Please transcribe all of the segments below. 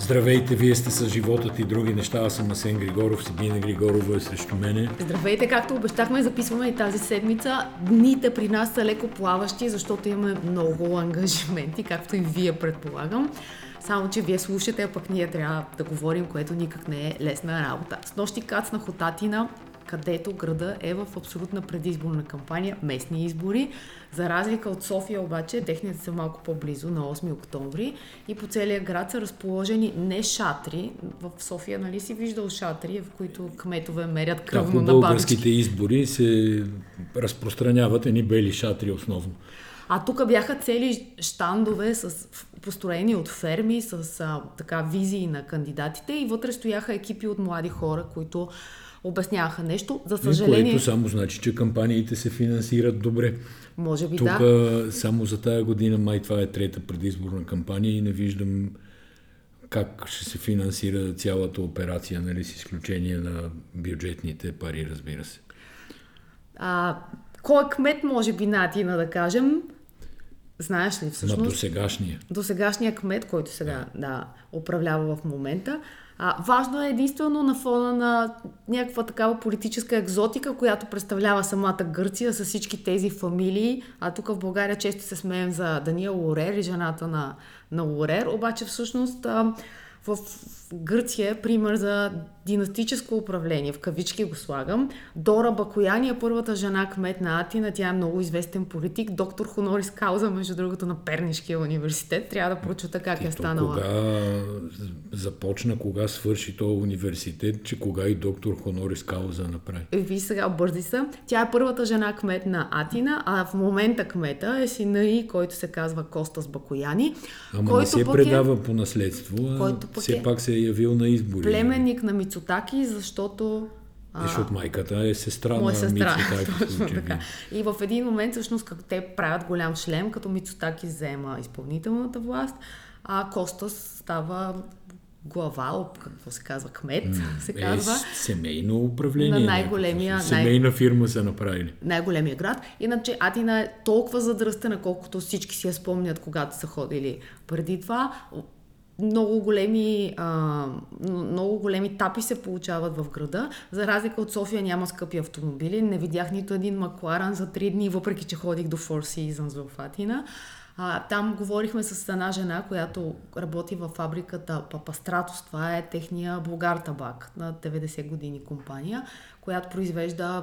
Здравейте, вие сте с животът и други неща. Аз съм Асен Григоров, Сибина Григорова е срещу мене. Здравейте, както обещахме, записваме и тази седмица. Дните при нас са леко плаващи, защото имаме много ангажименти, както и вие предполагам. Само, че вие слушате, а пък ние трябва да говорим, което никак не е лесна работа. С нощи кацнах от Атина, където града е в абсолютна предизборна кампания, местни избори. За разлика от София обаче, техните са малко по-близо на 8 октомври и по целия град са разположени не шатри. В София, нали си виждал шатри, в които кметове мерят кръвно да, на българските избори се разпространяват едни бели шатри основно. А тук бяха цели штандове с построени от ферми, с а, така визии на кандидатите и вътре стояха екипи от млади хора, които обясняваха нещо. За съжаление... Което само значи, че кампаниите се финансират добре. Може би Тук да. само за тая година май това е трета предизборна кампания и не виждам как ще се финансира цялата операция, нали, с изключение на бюджетните пари, разбира се. А, кой е кмет, може би, на Атина, да кажем? Знаеш ли всъщност? На досегашния. Досегашния кмет, който сега да, управлява в момента. А, важно е единствено на фона на някаква такава политическа екзотика, която представлява самата Гърция с всички тези фамилии. А тук в България често се смеем за Дания Лорер и жената на, на Лорер. Обаче всъщност а, в Гърция е пример за династическо управление, в кавички го слагам. Дора Бакояни е първата жена кмет на Атина, тя е много известен политик, доктор Хонорис Кауза, между другото, на Пернишкия университет. Трябва да прочета как Ти е станала. Кога започна, кога свърши този университет, че кога и доктор Хонорис Кауза направи? Ви сега бързи са. Тя е първата жена кмет на Атина, а в момента кмета е сина и, който се казва Костас Бакояни. Ама който не се пък предава е по наследство, а който пък все е пак се е явил на избори. племенник на Мицотаки, защото А, защото майката е сестра Моя на сестра. В Точно така. И в един момент, всъщност, като те правят голям шлем, като Мицотаки взема изпълнителната власт, а Костас става глава, какво се казва, кмет, се Е, казва, семейно управление. на най-големия- някакво. Семейна фирма са направили. най-големия град. Иначе Атина е толкова задръстена, колкото всички си я спомнят, когато са ходили преди това. Много големи, а, много големи тапи се получават в града. За разлика от София няма скъпи автомобили. Не видях нито един Макларан за три дни, въпреки че ходих до Four Seasons в Атина. А, там говорихме с една жена, която работи във фабриката Папастратос. Това е техния Булгар табак на 90 години компания, която произвежда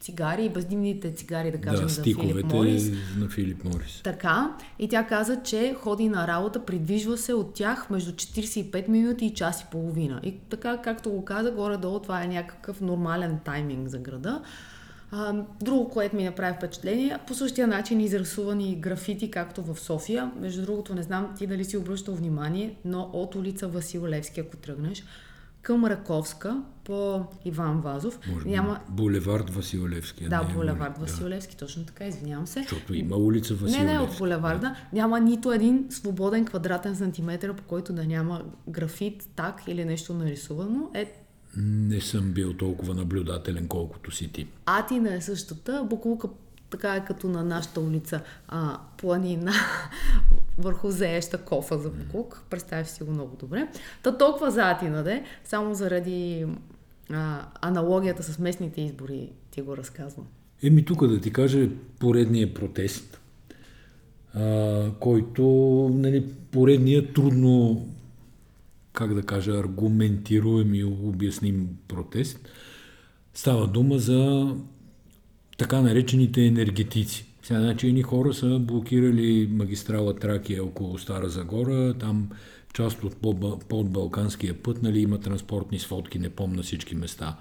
цигари и бездимните цигари, да кажем, да, за Филип Морис. на Филип Морис. Така, и тя каза, че ходи на работа, придвижва се от тях между 45 минути и час и половина. И така, както го каза, горе-долу това е някакъв нормален тайминг за града. А, друго, което ми направи впечатление, по същия начин изрисувани графити, както в София. Между другото, не знам ти дали си обръщал внимание, но от улица Васил Левски, ако тръгнеш, към Раковска по Иван Вазов, Може би няма... булевард Васил Левски. а Да, не булевард улица. Васил Левски, точно така, извинявам се. Защото има улица Васил Не, не, от булеварда. Няма нито един свободен квадратен сантиметър, по който да няма графит, так или нещо нарисувано. Е, Не съм бил толкова наблюдателен, колкото си ти. Атина е същата. Буклука така е като на нашата улица а, планина върху зееща кофа за буклук. Представя си го много добре. Та толкова за Атина, де, само заради а, аналогията с местните избори ти го разказвам. Еми тук да ти кажа поредния протест, а, който, нали, поредния трудно, как да кажа, аргументируем и обясним протест. Става дума за така наречените енергетици. Сега, значи, едни хора са блокирали магистрала Тракия около Стара Загора, там част от по- подбалканския път, нали, има транспортни сводки, не помня всички места,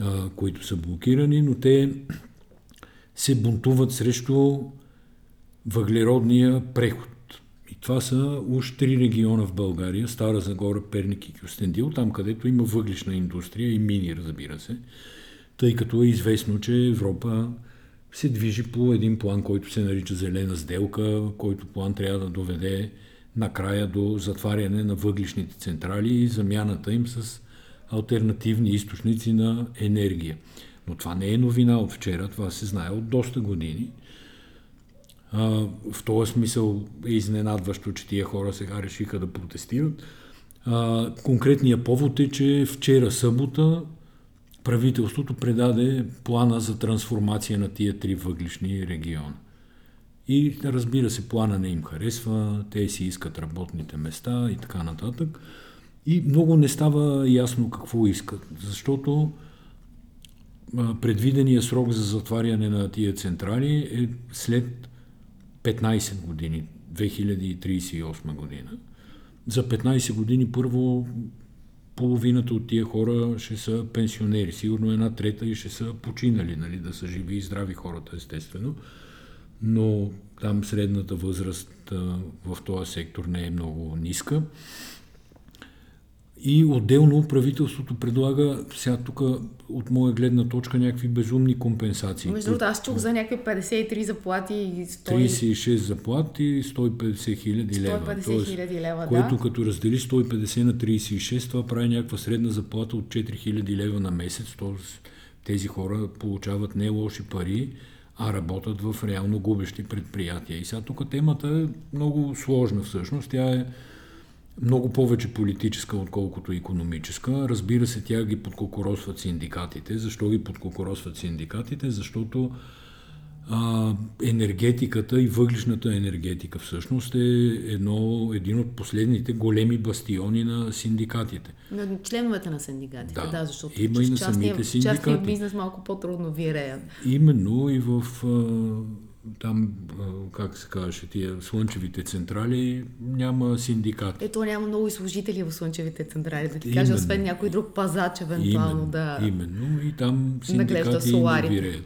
а, които са блокирани, но те се бунтуват срещу въглеродния преход. И това са уж три региона в България, Стара Загора, Перник и Кюстендил, там където има въглишна индустрия и мини, разбира се, тъй като е известно, че Европа се движи по един план, който се нарича зелена сделка, който план трябва да доведе накрая до затваряне на въглишните централи и замяната им с альтернативни източници на енергия. Но това не е новина от вчера, това се знае от доста години. В този смисъл е изненадващо, че тия хора сега решиха да протестират. А, конкретният повод е, че вчера събота правителството предаде плана за трансформация на тия три въглишни региона. И разбира се, плана не им харесва, те си искат работните места и така нататък. И много не става ясно какво искат, защото предвидения срок за затваряне на тия централи е след 15 години, 2038 година. За 15 години първо половината от тия хора ще са пенсионери, сигурно една трета и ще са починали, нали, да са живи и здрави хората, естествено. Но там средната възраст в този сектор не е много ниска. И отделно правителството предлага, сега тук от моя гледна точка, някакви безумни компенсации. Между другото, аз чух за някакви 53 заплати и 100... 36 заплати, 150 хиляди лева. 150 хиляди лева, Което да. като раздели 150 на 36, това прави някаква средна заплата от 4 хиляди лева на месец. Тоест тези хора получават не лоши пари, а работят в реално губещи предприятия. И сега тук темата е много сложна всъщност. Тя е много повече политическа, отколкото економическа. Разбира се, тя ги подкокоросват синдикатите. Защо ги подкокоросват синдикатите? Защото а, енергетиката и въглишната енергетика всъщност е едно, един от последните големи бастиони на синдикатите. На членовете на синдикатите, да, да защото има и на самите синдикати. частния бизнес малко по-трудно виреят. Именно и в там, как се казваше, тия слънчевите централи, няма синдикат. Ето няма много и служители в слънчевите централи, да ти кажа, освен някой друг пазач, евентуално именно, да... Именно, и там синдикати виреят.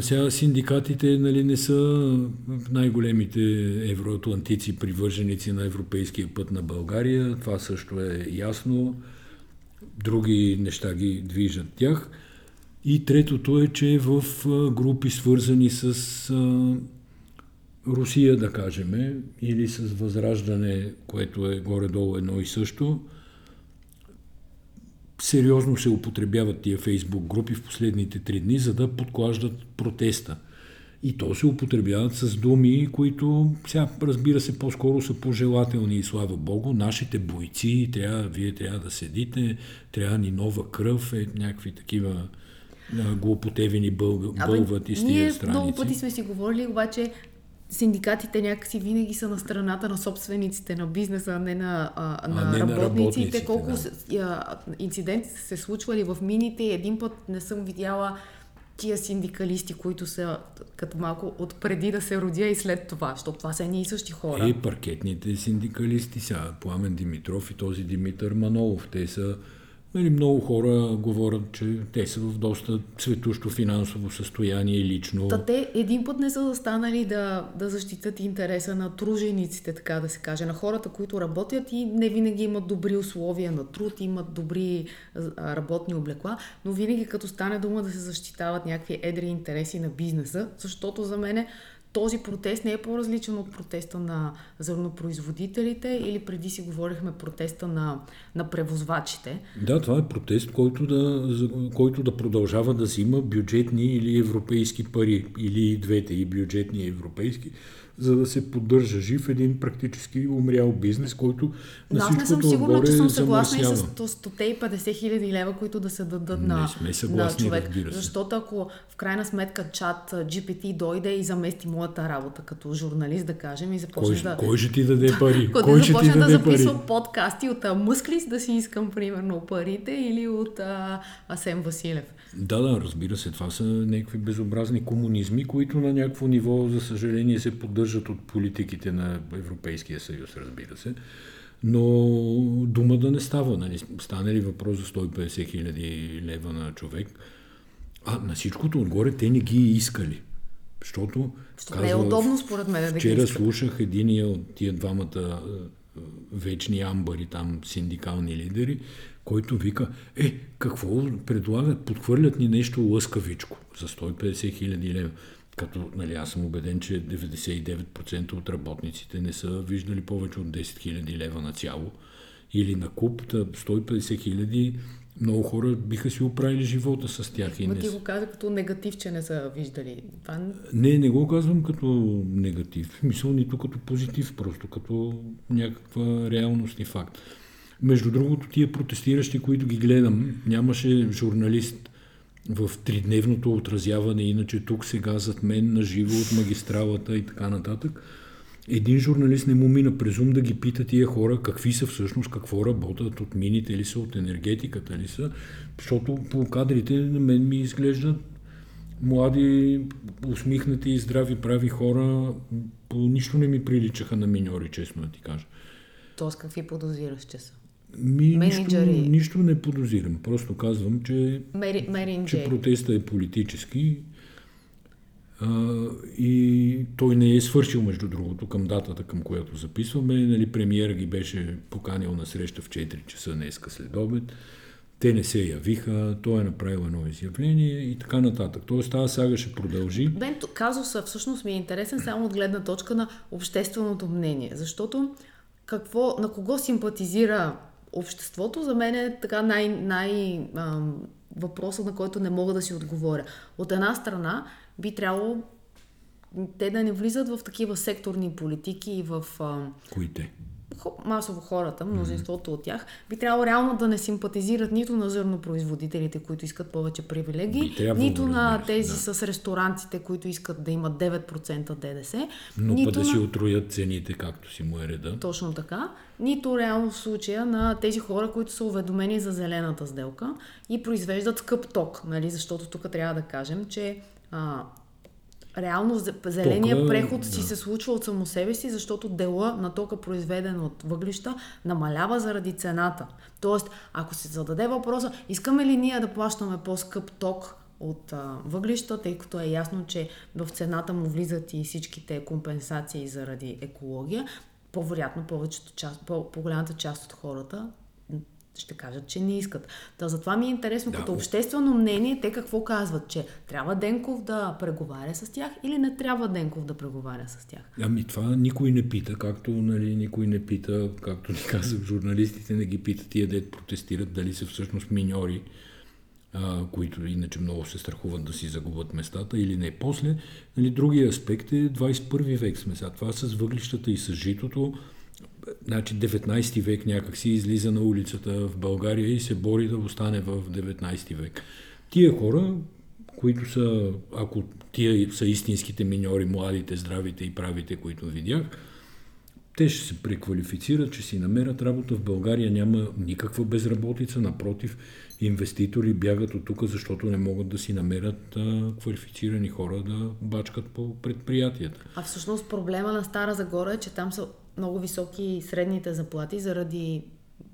Сега синдикатите нали, не са най-големите евроатлантици, привърженици на европейския път на България. Това също е ясно. Други неща ги движат тях. И третото е, че в групи свързани с Русия, да кажем, или с Възраждане, което е горе-долу едно и също, сериозно се употребяват тия фейсбук групи в последните три дни, за да подклаждат протеста. И то се употребяват с думи, които сега, разбира се, по-скоро са пожелателни и слава Богу. Нашите бойци, трябва, вие трябва да седите, трябва ни нова кръв, е, някакви такива глупотевени бълг, бълват и с тия страници. Много пъти сме си говорили, обаче синдикатите някакси винаги са на страната на собствениците на бизнеса, а не на, а, на, а не работниците. на работниците. Колко да. инциденти са се случвали в мините, един път не съм видяла тия синдикалисти, които са като малко от преди да се родя и след това, защото това са едни и същи хора. Е, паркетните синдикалисти са Пламен Димитров и този Димитър Манолов. Те са Нали, много хора говорят, че те са в доста цветущо финансово състояние лично. Та те един път не са застанали да, да защитат интереса на тружениците, така да се каже, на хората, които работят и не винаги имат добри условия на труд, имат добри работни облекла, но винаги като стане дума да се защитават някакви едри интереси на бизнеса, защото за мен този протест не е по-различен от протеста на зърнопроизводителите или преди си говорихме протеста на, на превозвачите. Да, това е протест, който да, който да продължава да си има бюджетни или европейски пари, или двете, и бюджетни и европейски, за да се поддържа жив един практически умрял бизнес, който на Аз не съм сигурна, че съм съгласна и с 150 хиляди лева, които да се дадат на, на човек. Защото ако в крайна сметка чат GPT дойде и замести моята работа като журналист, да кажем, и започне кой, да... Кой ще ти даде пари? кой ще ти даде да записва пари? подкасти от Мъсклис да си искам, примерно, парите или от а, Асен Василев. Да, да, разбира се, това са някакви безобразни комунизми, които на някакво ниво, за съжаление, се поддържат от политиките на Европейския съюз, разбира се. Но дума да не става. Нали? Стане ли въпрос за 150 хиляди лева на човек? А на всичкото отгоре те не ги искали. Защото, казва, не е удобно според мен да Вчера слушах единия от тия двамата вечни амбари, там синдикални лидери, който вика, е, какво предлагат, подхвърлят ни нещо лъскавичко за 150 хиляди лева. Като, нали, аз съм убеден, че 99% от работниците не са виждали повече от 10 хиляди лева на цяло или на куп, 150 хиляди, много хора биха си оправили живота с тях. И не... ти го каза като негатив, че не са виждали. Това... Не, не го казвам като негатив. Мисъл нито като позитив, просто като някаква реалност и факт. Между другото, тия протестиращи, които ги гледам, нямаше журналист в тридневното отразяване, иначе тук сега зад мен, на живо от магистралата и така нататък. Един журналист не му мина през ум да ги пита тия хора какви са всъщност, какво работят, от мините ли са, от енергетиката ли са, защото по кадрите на мен ми изглеждат млади, усмихнати и здрави, прави хора, по нищо не ми приличаха на миньори, честно да ти кажа. Тоест какви подозираш, че са? Ми, нищо, нищо не подозирам. Просто казвам, че, Мери, че протеста е политически а, и той не е свършил, между другото, към датата, към която записваме. Нали, премиера ги беше поканил на среща в 4 часа днеска след обед. Те не се явиха, той е направил едно изявление и така нататък. Тоест тази сага ще продължи. Бен, казуса всъщност ми е интересен само от гледна точка на общественото мнение, защото какво, на кого симпатизира обществото, за мен е така най, най въпросът, на който не мога да си отговоря. От една страна би трябвало те да не влизат в такива секторни политики и в... Кои те? Масово хората, мнозинството от тях, би трябвало реално да не симпатизират нито на зърнопроизводителите, които искат повече привилегии, нито на тези да. с ресторантите, които искат да имат 9% ДДС. Но нито да на... си отроят цените, както си му е реда. Точно така. Нито реално в случая на тези хора, които са уведомени за зелената сделка и произвеждат скъп ток, нали? защото тук трябва да кажем, че а, реално зеления тока, преход да. си се случва от само себе си, защото дела на тока, произведен от въглища, намалява заради цената. Тоест, ако се зададе въпроса, искаме ли ние да плащаме по-скъп ток от а, въглища, тъй като е ясно, че в цената му влизат и всичките компенсации заради екология, по-вероятно повечето част, по- по-голямата част от хората ще кажат, че не искат. Та затова ми е интересно, да, като обществено мнение, те какво казват, че трябва Денков да преговаря с тях или не трябва Денков да преговаря с тях? Ами това никой не пита, както нали, никой не пита, както ни казах, журналистите не ги питат тия дет протестират, дали са всъщност миньори, а, които иначе много се страхуват да си загубят местата или не. После, нали, другия аспект е 21 век сме сега. Това с въглищата и с житото, значи 19 век някак си излиза на улицата в България и се бори да остане в 19 век. Тия хора, които са, ако тия са истинските миньори, младите, здравите и правите, които видях, те ще се преквалифицират, че си намерят работа. В България няма никаква безработица, напротив, инвеститори бягат от тук, защото не могат да си намерят а, квалифицирани хора да бачкат по предприятията. А всъщност проблема на Стара Загора е, че там са много високи средните заплати заради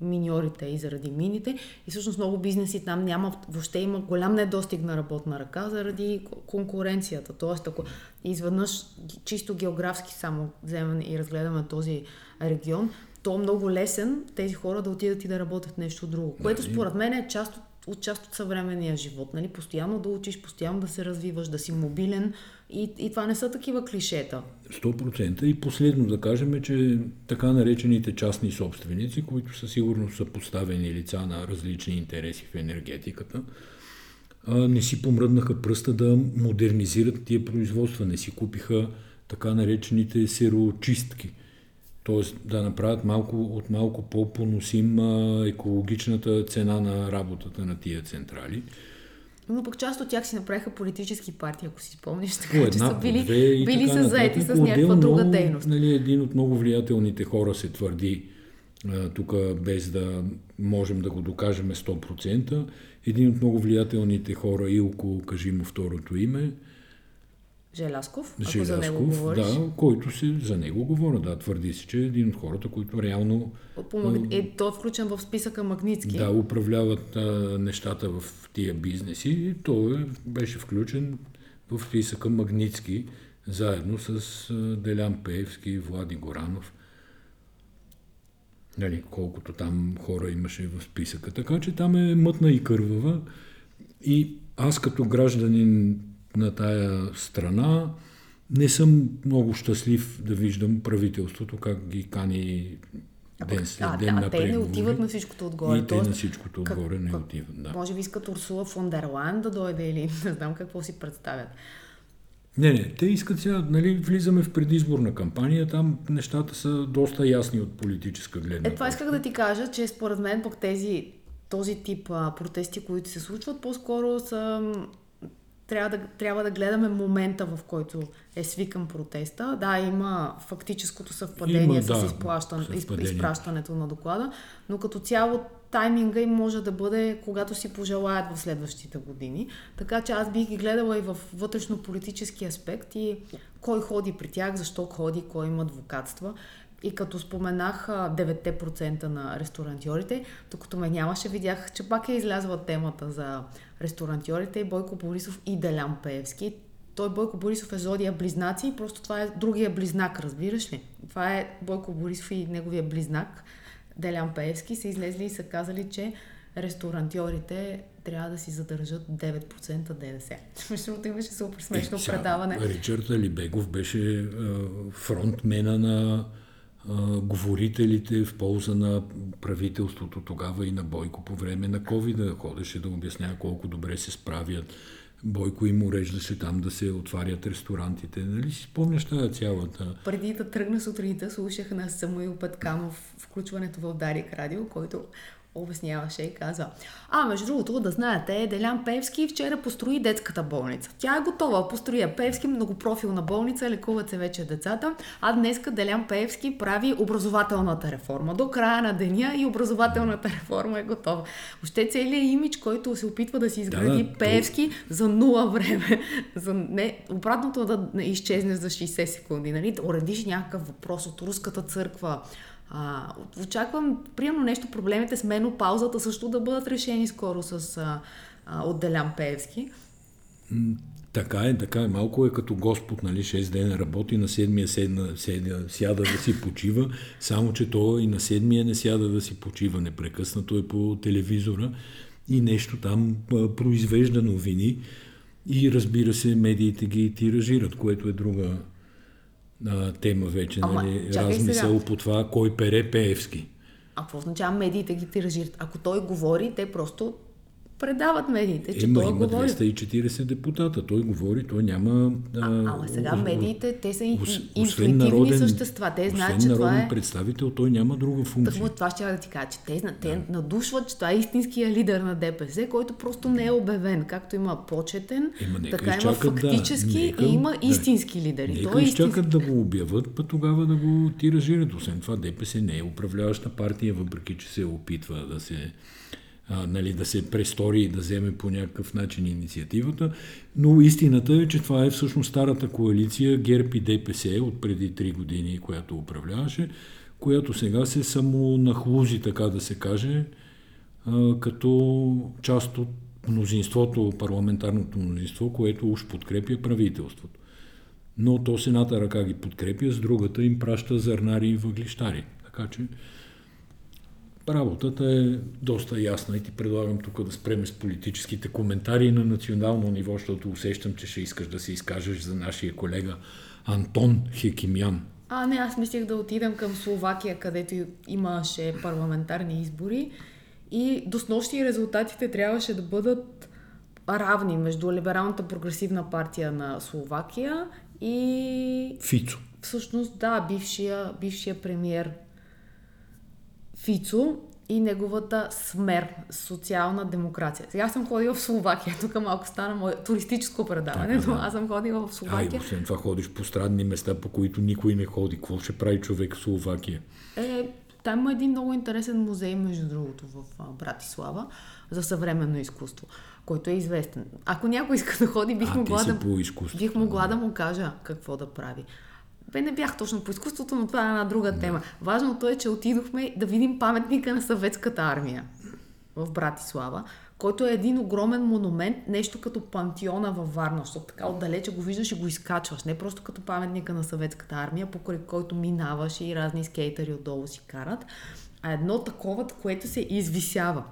миньорите и заради мините. И всъщност много бизнеси там няма, въобще има голям недостиг на работна ръка заради конкуренцията. Тоест, ако изведнъж чисто географски само вземем и разгледаме този регион, то е много лесен тези хора да отидат и да работят нещо друго. Което според мен е част от от част от съвременния живот. Нали? Постоянно да учиш, постоянно да се развиваш, да си мобилен. И, и това не са такива клишета. 100%. И последно да кажем, е, че така наречените частни собственици, които със сигурност са поставени лица на различни интереси в енергетиката, не си помръднаха пръста да модернизират тия производства. Не си купиха така наречените сероочистки – т.е. да направят малко, от малко по-поносим екологичната цена на работата на тия централи. Но пък част от тях си направиха политически партии, ако си спомниш, така една, че са били, две, били са заети с някаква друга дейност. Нали, един от много влиятелните хора се твърди, тук без да можем да го докажем 100%, един от много влиятелните хора, Илко, кажи му второто име, Желясков, ако Желясков, за него говориш. Да, който си, за него говоря, да, твърди се, че е един от хората, които реално... Е, той е включен в списъка Магницки. Да, управляват а, нещата в тия бизнеси и той е, беше включен в списъка Магницки, заедно с а, Делян Пеевски Влади Горанов. Нали, колкото там хора имаше в списъка. Така че там е мътна и кървава. И аз като гражданин на тая страна. Не съм много щастлив да виждам правителството как ги кани ден след а, ден а на те не отиват на всичкото отгоре. И те на всичкото отгоре не как- отиват. Да. Може би искат Урсула фон дер Лайен да дойде или не знам какво си представят. Не, не, те искат сега, нали, влизаме в предизборна кампания, там нещата са доста ясни от политическа гледна Е, това исках да ти кажа, че според мен пък тези, този тип а, протести, които се случват, по-скоро са... Трябва да, трябва да гледаме момента, в който е свикан протеста. Да, има фактическото съвпадение Има, с да, изплащан, из, съвпадение. изпращането на доклада, но като цяло тайминга им може да бъде когато си пожелаят в следващите години. Така че аз бих ги гледала и в вътрешно-политически аспект и кой ходи при тях, защо ходи, кой има адвокатства. И като споменах а, 9% на ресторантьорите, докато ме нямаше, видях, че пак е излязла темата за ресторантьорите и Бойко Борисов и Делян Пеевски. Той Бойко Борисов е зодия близнаци, просто това е другия близнак, разбираш ли? Това е Бойко Борисов и неговия близнак, Делян Пеевски, са излезли и са казали, че ресторантьорите трябва да си задържат 9% ДДС. Между другото имаше супер смешно Е, предаване. Ричард Алибегов беше а, фронтмена на говорителите в полза на правителството тогава и на Бойко по време на COVID. Ходеше да обяснява колко добре се справят. Бойко им уреждаше там да се отварят ресторантите. Нали си спомняш тази цялата? Преди да тръгна сутринта, слушах на Самуил Петканов включването в Дарик Радио, който обясняваше и каза А, между другото, да знаете, Делян Певски вчера построи детската болница. Тя е готова, построи я. Певски многопрофилна болница, лекуват се вече децата, а днеска Делян Певски прави образователната реформа. До края на деня и образователната реформа е готова. Въобще целият имидж, който се опитва да си изгради да, то- Певски за нула време. За не, обратното да не изчезне за 60 секунди. Нали? Да уредиш някакъв въпрос от руската църква. А, очаквам, примерно нещо, проблемите с менопаузата също да бъдат решени скоро с а, а, Пеевски. Така е, така е. Малко е като Господ, нали, 6 дена работи, на седмия седна, седна, сяда да си почива, само че то и на седмия не сяда да си почива непрекъснато е по телевизора и нещо там произвежда новини и разбира се, медиите ги тиражират, което е друга а, тема вече, Ама, нали, размисъл сега. по това кой пере Пеевски. А какво означава медиите ги тиражират? Ако той говори, те просто предават медиите, че Ема, той има говори. 240 депутата. Той говори, той няма... А, ама сега ос- медиите, те са ос- интуитивни същества. Те знаят, че това народен е... представител, той няма друга функция. Тъкмо това ще да ти кажа, че те, те надушват, че това е истинския лидер на ДПС, който просто не е обявен. Както има почетен, Ема, така има изчакат, да. фактически Нека- и има да. истински лидери. Нека Той е истински. изчакат да го обяват, па тогава да го тиражират. Освен това, ДПС не е управляваща партия, въпреки че се опитва да се, а, нали, да се престори и да вземе по някакъв начин инициативата. Но истината е, че това е всъщност старата коалиция ГЕРБ и ДПС от преди 3 години, която управляваше, която сега се само нахлузи, така да се каже, а, като част от мнозинството, парламентарното мнозинство, което уж подкрепя правителството. Но то с едната ръка ги подкрепя, с другата им праща зърнари и въглищари. Така че работата е доста ясна и ти предлагам тук да спреме с политическите коментари на национално ниво, защото усещам, че ще искаш да се изкажеш за нашия колега Антон Хекимян. А, не, аз мислех да отидем към Словакия, където имаше парламентарни избори и до снощи резултатите трябваше да бъдат равни между Либералната прогресивна партия на Словакия и Фицо. всъщност, да, бившия, бившия премьер Фицо и неговата СМЕР, социална демокрация. Сега съм ходила в Словакия, тук малко стана мое туристическо предаване, Така, но аз съм ходила в Ай, Словакия. освен това ходиш по странни места, по които никой не ходи. Какво ще прави човек в Словакия? Е, там има един много интересен музей, между другото, в Братислава за съвременно изкуство, който е известен. Ако някой иска да ходи, бих А, могла да, бих могла да му кажа какво да прави. Бе, не бях точно по изкуството, но това е една друга тема. Важното е, че отидохме да видим паметника на съветската армия в Братислава, който е един огромен монумент, нещо като пантиона във Варна, защото така отдалече го виждаш и го изкачваш. Не просто като паметника на съветската армия, покрай който минаваш и разни скейтери отдолу си карат, а едно такова, което се извисява.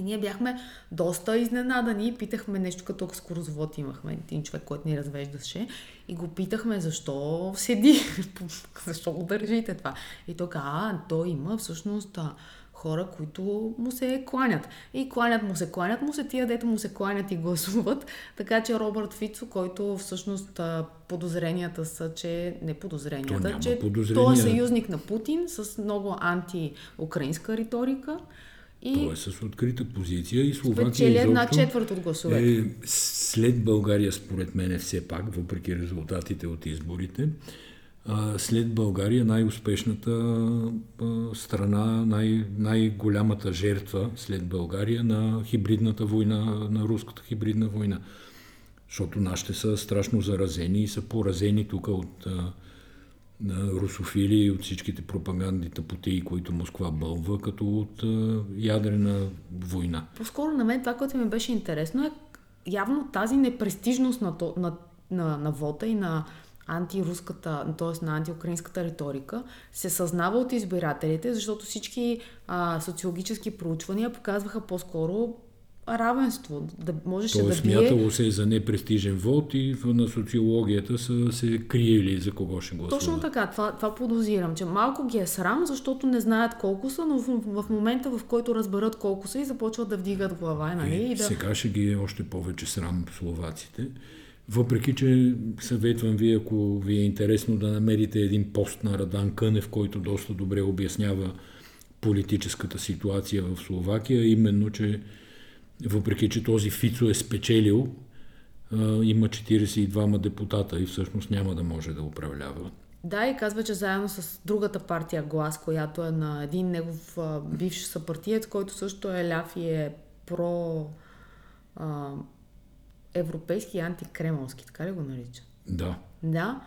И ние бяхме доста изненадани. Питахме нещо като екскурзовод. Имахме един човек, който ни развеждаше. И го питахме защо седи, защо го държите това. И той а, той има всъщност хора, които му се кланят. И кланят му се, кланят му се тия, дето му се кланят и гласуват. Така че Робърт Фицо, който всъщност подозренията са, че не подозренията, че подозрения. той е съюзник на Путин с много антиукраинска риторика. И Той е с открита позиция и Словакия спечели една четвърт от гласовете. Е, след България, според мен, е все пак, въпреки резултатите от изборите, след България най-успешната страна, най- най-голямата жертва след България на хибридната война, на руската хибридна война. Защото нашите са страшно заразени и са поразени тук от русофили и от всичките пропаганди тъпотии, които Москва бълва, като от ядрена война. По-скоро на мен това, което ми беше интересно е явно тази непрестижност на, то, на, на, на вота и на антируската, т.е. на антиукраинската риторика, се съзнава от избирателите, защото всички а, социологически проучвания показваха по-скоро равенство. Да можеше То да смятало бие... се за непрестижен вод и на социологията са се криели за кого ще гласуват. Точно така, това, това подозирам, че малко ги е срам, защото не знаят колко са, но в, в момента, в който разберат колко са и започват да вдигат глава. Нали? Е, и да... Сега ще ги е още повече срам словаците. Въпреки, че съветвам ви, ако ви е интересно да намерите един пост на Радан Кънев, който доста добре обяснява политическата ситуация в Словакия, именно, че въпреки, че този Фицо е спечелил, има 42 депутата и всъщност няма да може да управлява. Да, и казва, че заедно с другата партия Глас, която е на един негов бивш съпартиец, който също е ляв и е про а, европейски и антикремълски, така ли го нарича? Да. Да,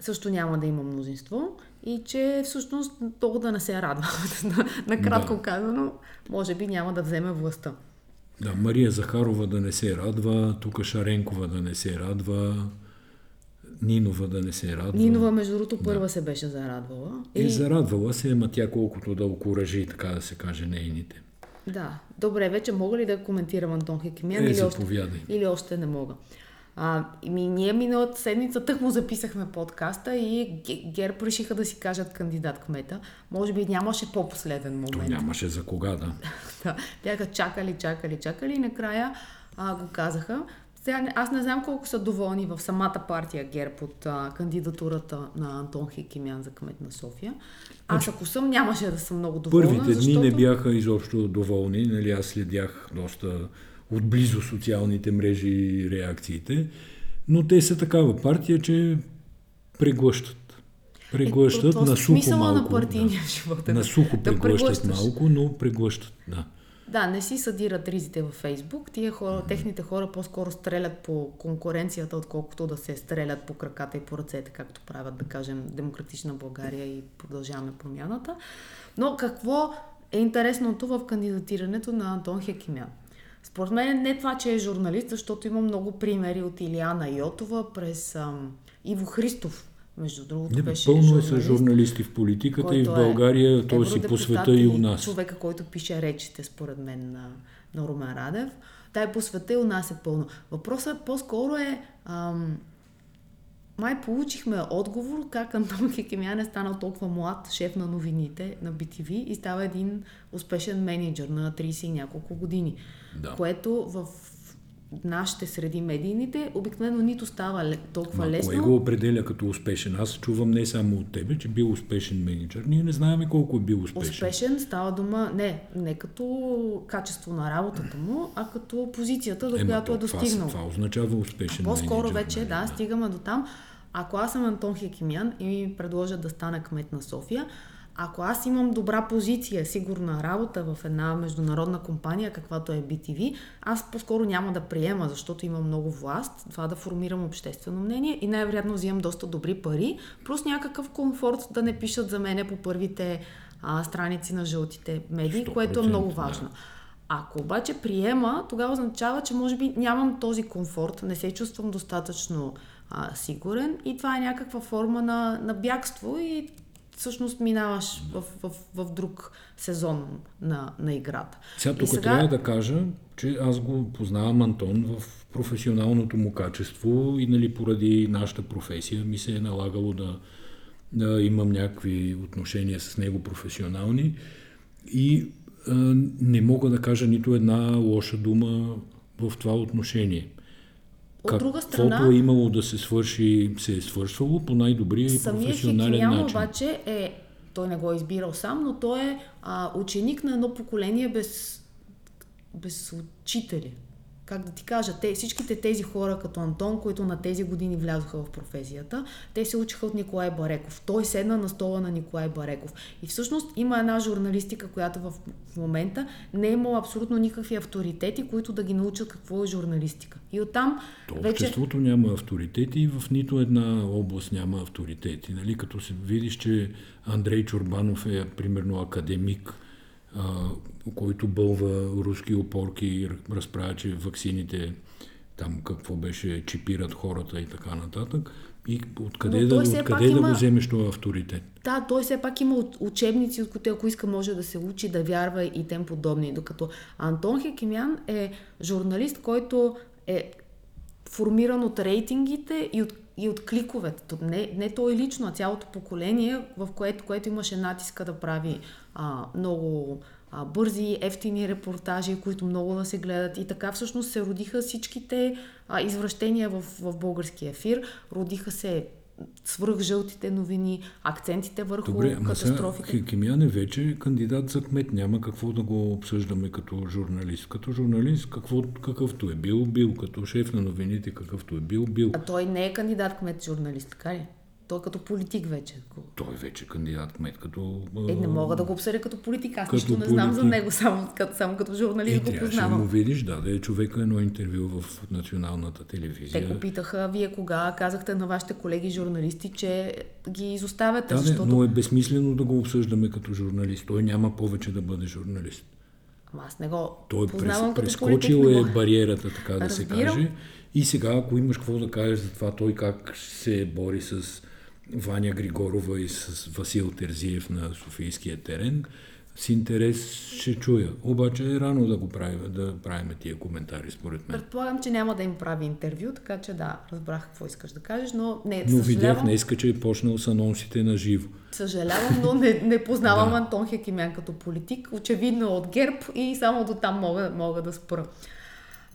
също няма да има мнозинство и че всъщност толкова да не се радва. Накратко да. казано, може би няма да вземе властта. Да, Мария Захарова да не се радва, тук Шаренкова да не се радва, Нинова да не се радва. Нинова, между другото, първа да. се беше зарадвала. И... Е, зарадвала се, ама тя колкото да окоръжи, така да се каже, нейните. Да. Добре, вече мога ли да коментирам Антон Хекимян? Е, или, още, или още не мога? А, ми, ние миналата седмица тък му записахме подкаста и ГЕРБ решиха да си кажат кандидат кмета. Може би нямаше по-последен момент. То нямаше за кога, да. да. Бяха чакали, чакали, чакали и накрая а, го казаха. Сега, аз не знам колко са доволни в самата партия ГЕРБ от а, кандидатурата на Антон Хекимян за кмет на София. Аз ако съм, нямаше да съм много доволна. Първите защото... дни не бяха изобщо доволни. Нали, аз следях доста отблизо социалните мрежи и реакциите, но те са такава партия, че преглъщат. Преглъщат е, на сухо малко. на партийния да. живот. Е на сухо да преглъщат малко, но преглъщат, да. Да, не си съдират ризите във Фейсбук. Тия хора, mm-hmm. техните хора по-скоро стрелят по конкуренцията, отколкото да се стрелят по краката и по ръцете, както правят, да кажем, Демократична България и продължаваме промяната. Но какво е интересното в кандидатирането на Антон Хекимян? Според мен не това, че е журналист, защото има много примери от Илияна Йотова през ам, Иво Христов, между другото, не, беше пълно журналист, е с журналисти в политиката и в България, е той си по света и у нас. Човека, който пише речите, според мен, на, на Румен Радев. Тай по света и у нас е пълно. Въпросът по-скоро е ам, май получихме отговор как Антон Хекемян е станал толкова млад шеф на новините на BTV и става един успешен менеджер на 30 и няколко години. Да. Което в нашите среди медийните обикновено нито става толкова Ма, лесно. Кое го определя като успешен? Аз чувам не само от тебе, че бил успешен менеджер. Ние не знаем колко е бил успешен. Успешен става дума не, не като качество на работата му, а като позицията, до Ема, която е достигнал. Това, това означава успешен По-скоро менеджер. вече, нали? да, стигаме до там. Ако аз съм Антон Хекимян и ми предложат да стана кмет на София, ако аз имам добра позиция, сигурна работа в една международна компания, каквато е BTV, аз по-скоро няма да приема, защото имам много власт, това да формирам обществено мнение и най-вероятно взимам доста добри пари, плюс някакъв комфорт да не пишат за мене по първите а, страници на жълтите медии, което е много важно. Ако обаче приема, тогава означава, че може би нямам този комфорт, не се чувствам достатъчно а, сигурен и това е някаква форма на, на бягство и всъщност минаваш в, в, в друг сезон на, на играта. Сега тук сега... трябва да кажа, че аз го познавам Антон в професионалното му качество и нали, поради нашата професия ми се е налагало да, да имам някакви отношения с него професионални и а, не мога да кажа нито една лоша дума в това отношение. От друга страна, Каквото е имало да се свърши, се е свършвало по най-добрия и професионален начин. обаче е, той не го е избирал сам, но той е а, ученик на едно поколение без, без учители как да ти кажа, те, всичките тези хора като Антон, които на тези години влязоха в професията, те се учиха от Николай Бареков. Той седна на стола на Николай Бареков. И всъщност има една журналистика, която в момента не е имала абсолютно никакви авторитети, които да ги научат какво е журналистика. И оттам То, вече... Обществото няма авторитети и в нито една област няма авторитети. Нали? Като се видиш, че Андрей Чорбанов е примерно академик, който бълва руски опорки и разправя, че ваксините там какво беше, чипират хората и така нататък. И откъде, да, откъде да има... го вземеш този авторитет? Да, той все пак има учебници, от които ако иска може да се учи, да вярва и тем подобни. Докато Антон Хекимян е журналист, който е формиран от рейтингите и от, и от кликовете. Не, не той лично, а цялото поколение, в което, което имаше натиска да прави а, много а, бързи, ефтини репортажи, които много да се гледат. И така всъщност се родиха всичките а, извращения в, в български ефир. Родиха се свръх жълтите новини, акцентите върху Добре, катастрофите. Добре, Хекимян е вече кандидат за кмет. Няма какво да го обсъждаме като журналист. Като журналист, какво, какъвто е бил, бил. Като шеф на новините, какъвто е бил, бил. А той не е кандидат кмет журналист, така ли? Той като политик вече. Той вече е кандидат кмет като... Е, не мога да го обсъдя като политик. Аз нищо не политик. знам за него, само, като, само като журналист е, го познавам. му видиш, да, да е човека едно интервю в националната телевизия. Те го питаха, вие кога казахте на вашите колеги журналисти, че ги изоставяте, да, защото... но е безсмислено да го обсъждаме като журналист. Той няма повече да бъде журналист. Ама аз не го Той познавам през, прескочил е бариерата, така да Разбирам. се каже. И сега, ако имаш какво да кажеш за това, той как се бори с Ваня Григорова и с Васил Терзиев на Софийския терен, с интерес ще чуя. Обаче е рано да го правим, да правим тия коментари, според мен. Предполагам, че няма да им прави интервю, така че да, разбрах какво искаш да кажеш, но не. Но видях днеска, че е почнал с анонсите на живо. Съжалявам, но не, не познавам да. Антон Хекимян като политик. Очевидно от ГЕРБ и само до там мога, мога да спра.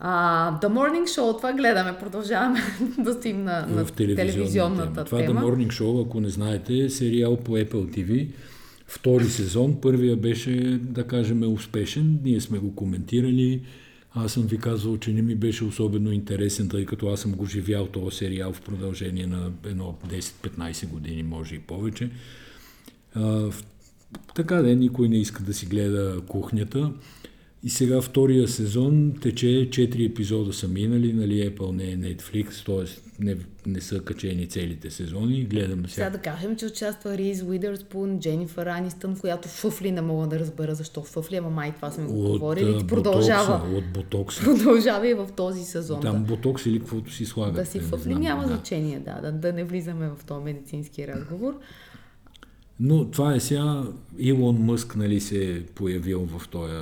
А, The Morning Show, това гледаме, продължаваме да стоим на, на телевизионната тема. Това тема. The Morning Show, ако не знаете, е сериал по Apple TV. Втори сезон. Първия беше, да кажем, успешен. Ние сме го коментирали. Аз съм ви казвал, че не ми беше особено интересен, тъй като аз съм го живял този сериал в продължение на едно 10-15 години, може и повече. А, така да, никой не иска да си гледа кухнята. И сега втория сезон тече, 4 епизода са минали, нали Apple не е Netflix, т.е. Не, не са качени целите сезони. Гледам сега. Сега да кажем, че участва Риз Уидърспун, Дженнифър Анистън, която фъфли не мога да разбера защо фъфли, ама май това сме го говорили. Ти продължава. Ботокса, от ботокса. Продължава и в този сезон. Там ботокс или каквото си слагат. Да си фъфли, няма да. значение, да, да, да не влизаме в този медицински разговор. Но това е сега, Илон Мъск нали, се е появил в този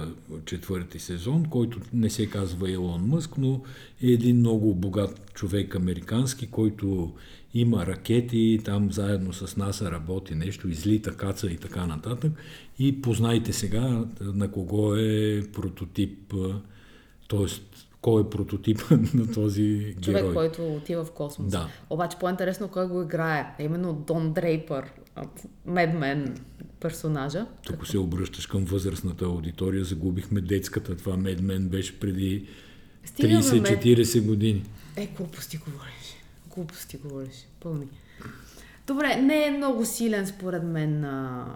четвърти сезон, който не се казва Илон Мъск, но е един много богат човек американски, който има ракети, там заедно с НАСА работи нещо, излита каца и така нататък. И познайте сега на кого е прототип, т.е. кой е прототип на този Човек, герой. който отива в космос. Да. Обаче по-интересно кой го играе. Именно Дон Дрейпър, Медмен персонажа. Тук се обръщаш към възрастната аудитория, загубихме детската. Това Медмен беше преди 30-40 години. Е, глупости говориш. Глупости говориш. Пълни. Добре, не е много силен според мен на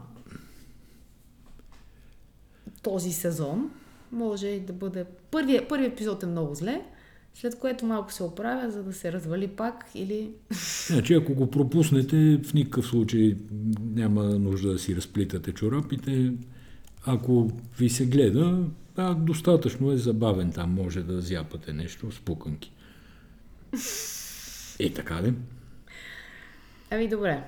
този сезон. Може и да бъде... Първият първи епизод е много зле след което малко се оправя, за да се развали пак или... Значи, ако го пропуснете, в никакъв случай няма нужда да си разплитате чорапите. Ако ви се гледа, да, достатъчно е забавен там, може да зяпате нещо с пуканки. И така ли? Ами добре.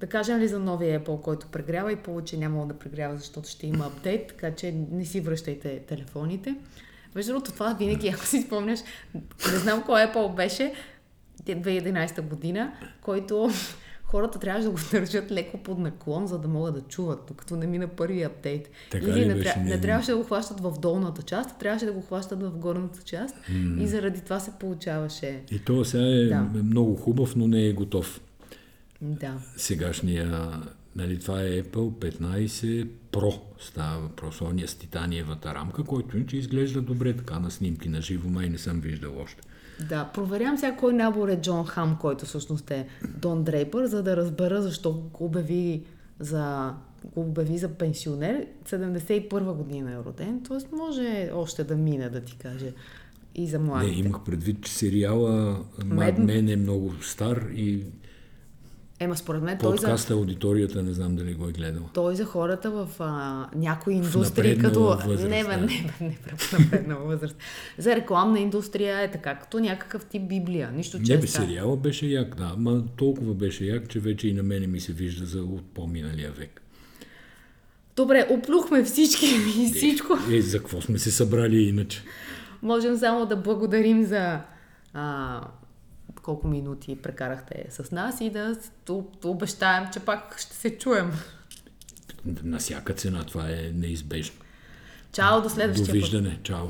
Да кажем ли за новия Apple, който прегрява и повече няма да прегрява, защото ще има апдейт, така че не си връщайте телефоните. Между другото, това винаги, ако си спомняш, не знам кой Apple беше, 2011 година, който хората трябваше да го държат леко под наклон, за да могат да чуват, докато не мина първи апдейт. Така Или ли не, тря... Не, трябваше да го хващат в долната част, а трябваше да го хващат в горната част. М. И заради това се получаваше. И то сега е Да. много хубав, но не е готов. Да. Сегашния, нали, това е Apple 15 Pro, става въпрос, ония с титаниевата рамка, който иначе изглежда добре така на снимки на живо, май не съм виждал още. Да, проверявам сега кой набор е Джон Хам, който всъщност е Дон Дрейпър, за да разбера защо го обяви за, го обяви за пенсионер. 71 година е роден, т.е. може още да мине, да ти каже. И за Не, младите. имах предвид, че сериала Mad- Men е много стар и Ема според мен той за, подкаста аудиторията не знам дали го е гледал. той за хората в а, някои индустрии, като... възраст, не, бе, не, бе, не, напреднала възраст. За рекламна индустрия е така, като някакъв тип Библия. Нищо че Не е бе, сериала беше як, да, ма толкова беше як, че вече и на мене ми се вижда за от по-миналия век. Добре, оплюхме всички и всичко. Е, за какво сме се събрали иначе? Можем само да благодарим за а, колко минути прекарахте с нас и да обещаем, че пак ще се чуем. На всяка цена това е неизбежно. Чао, до следващия път. Довиждане. Чао.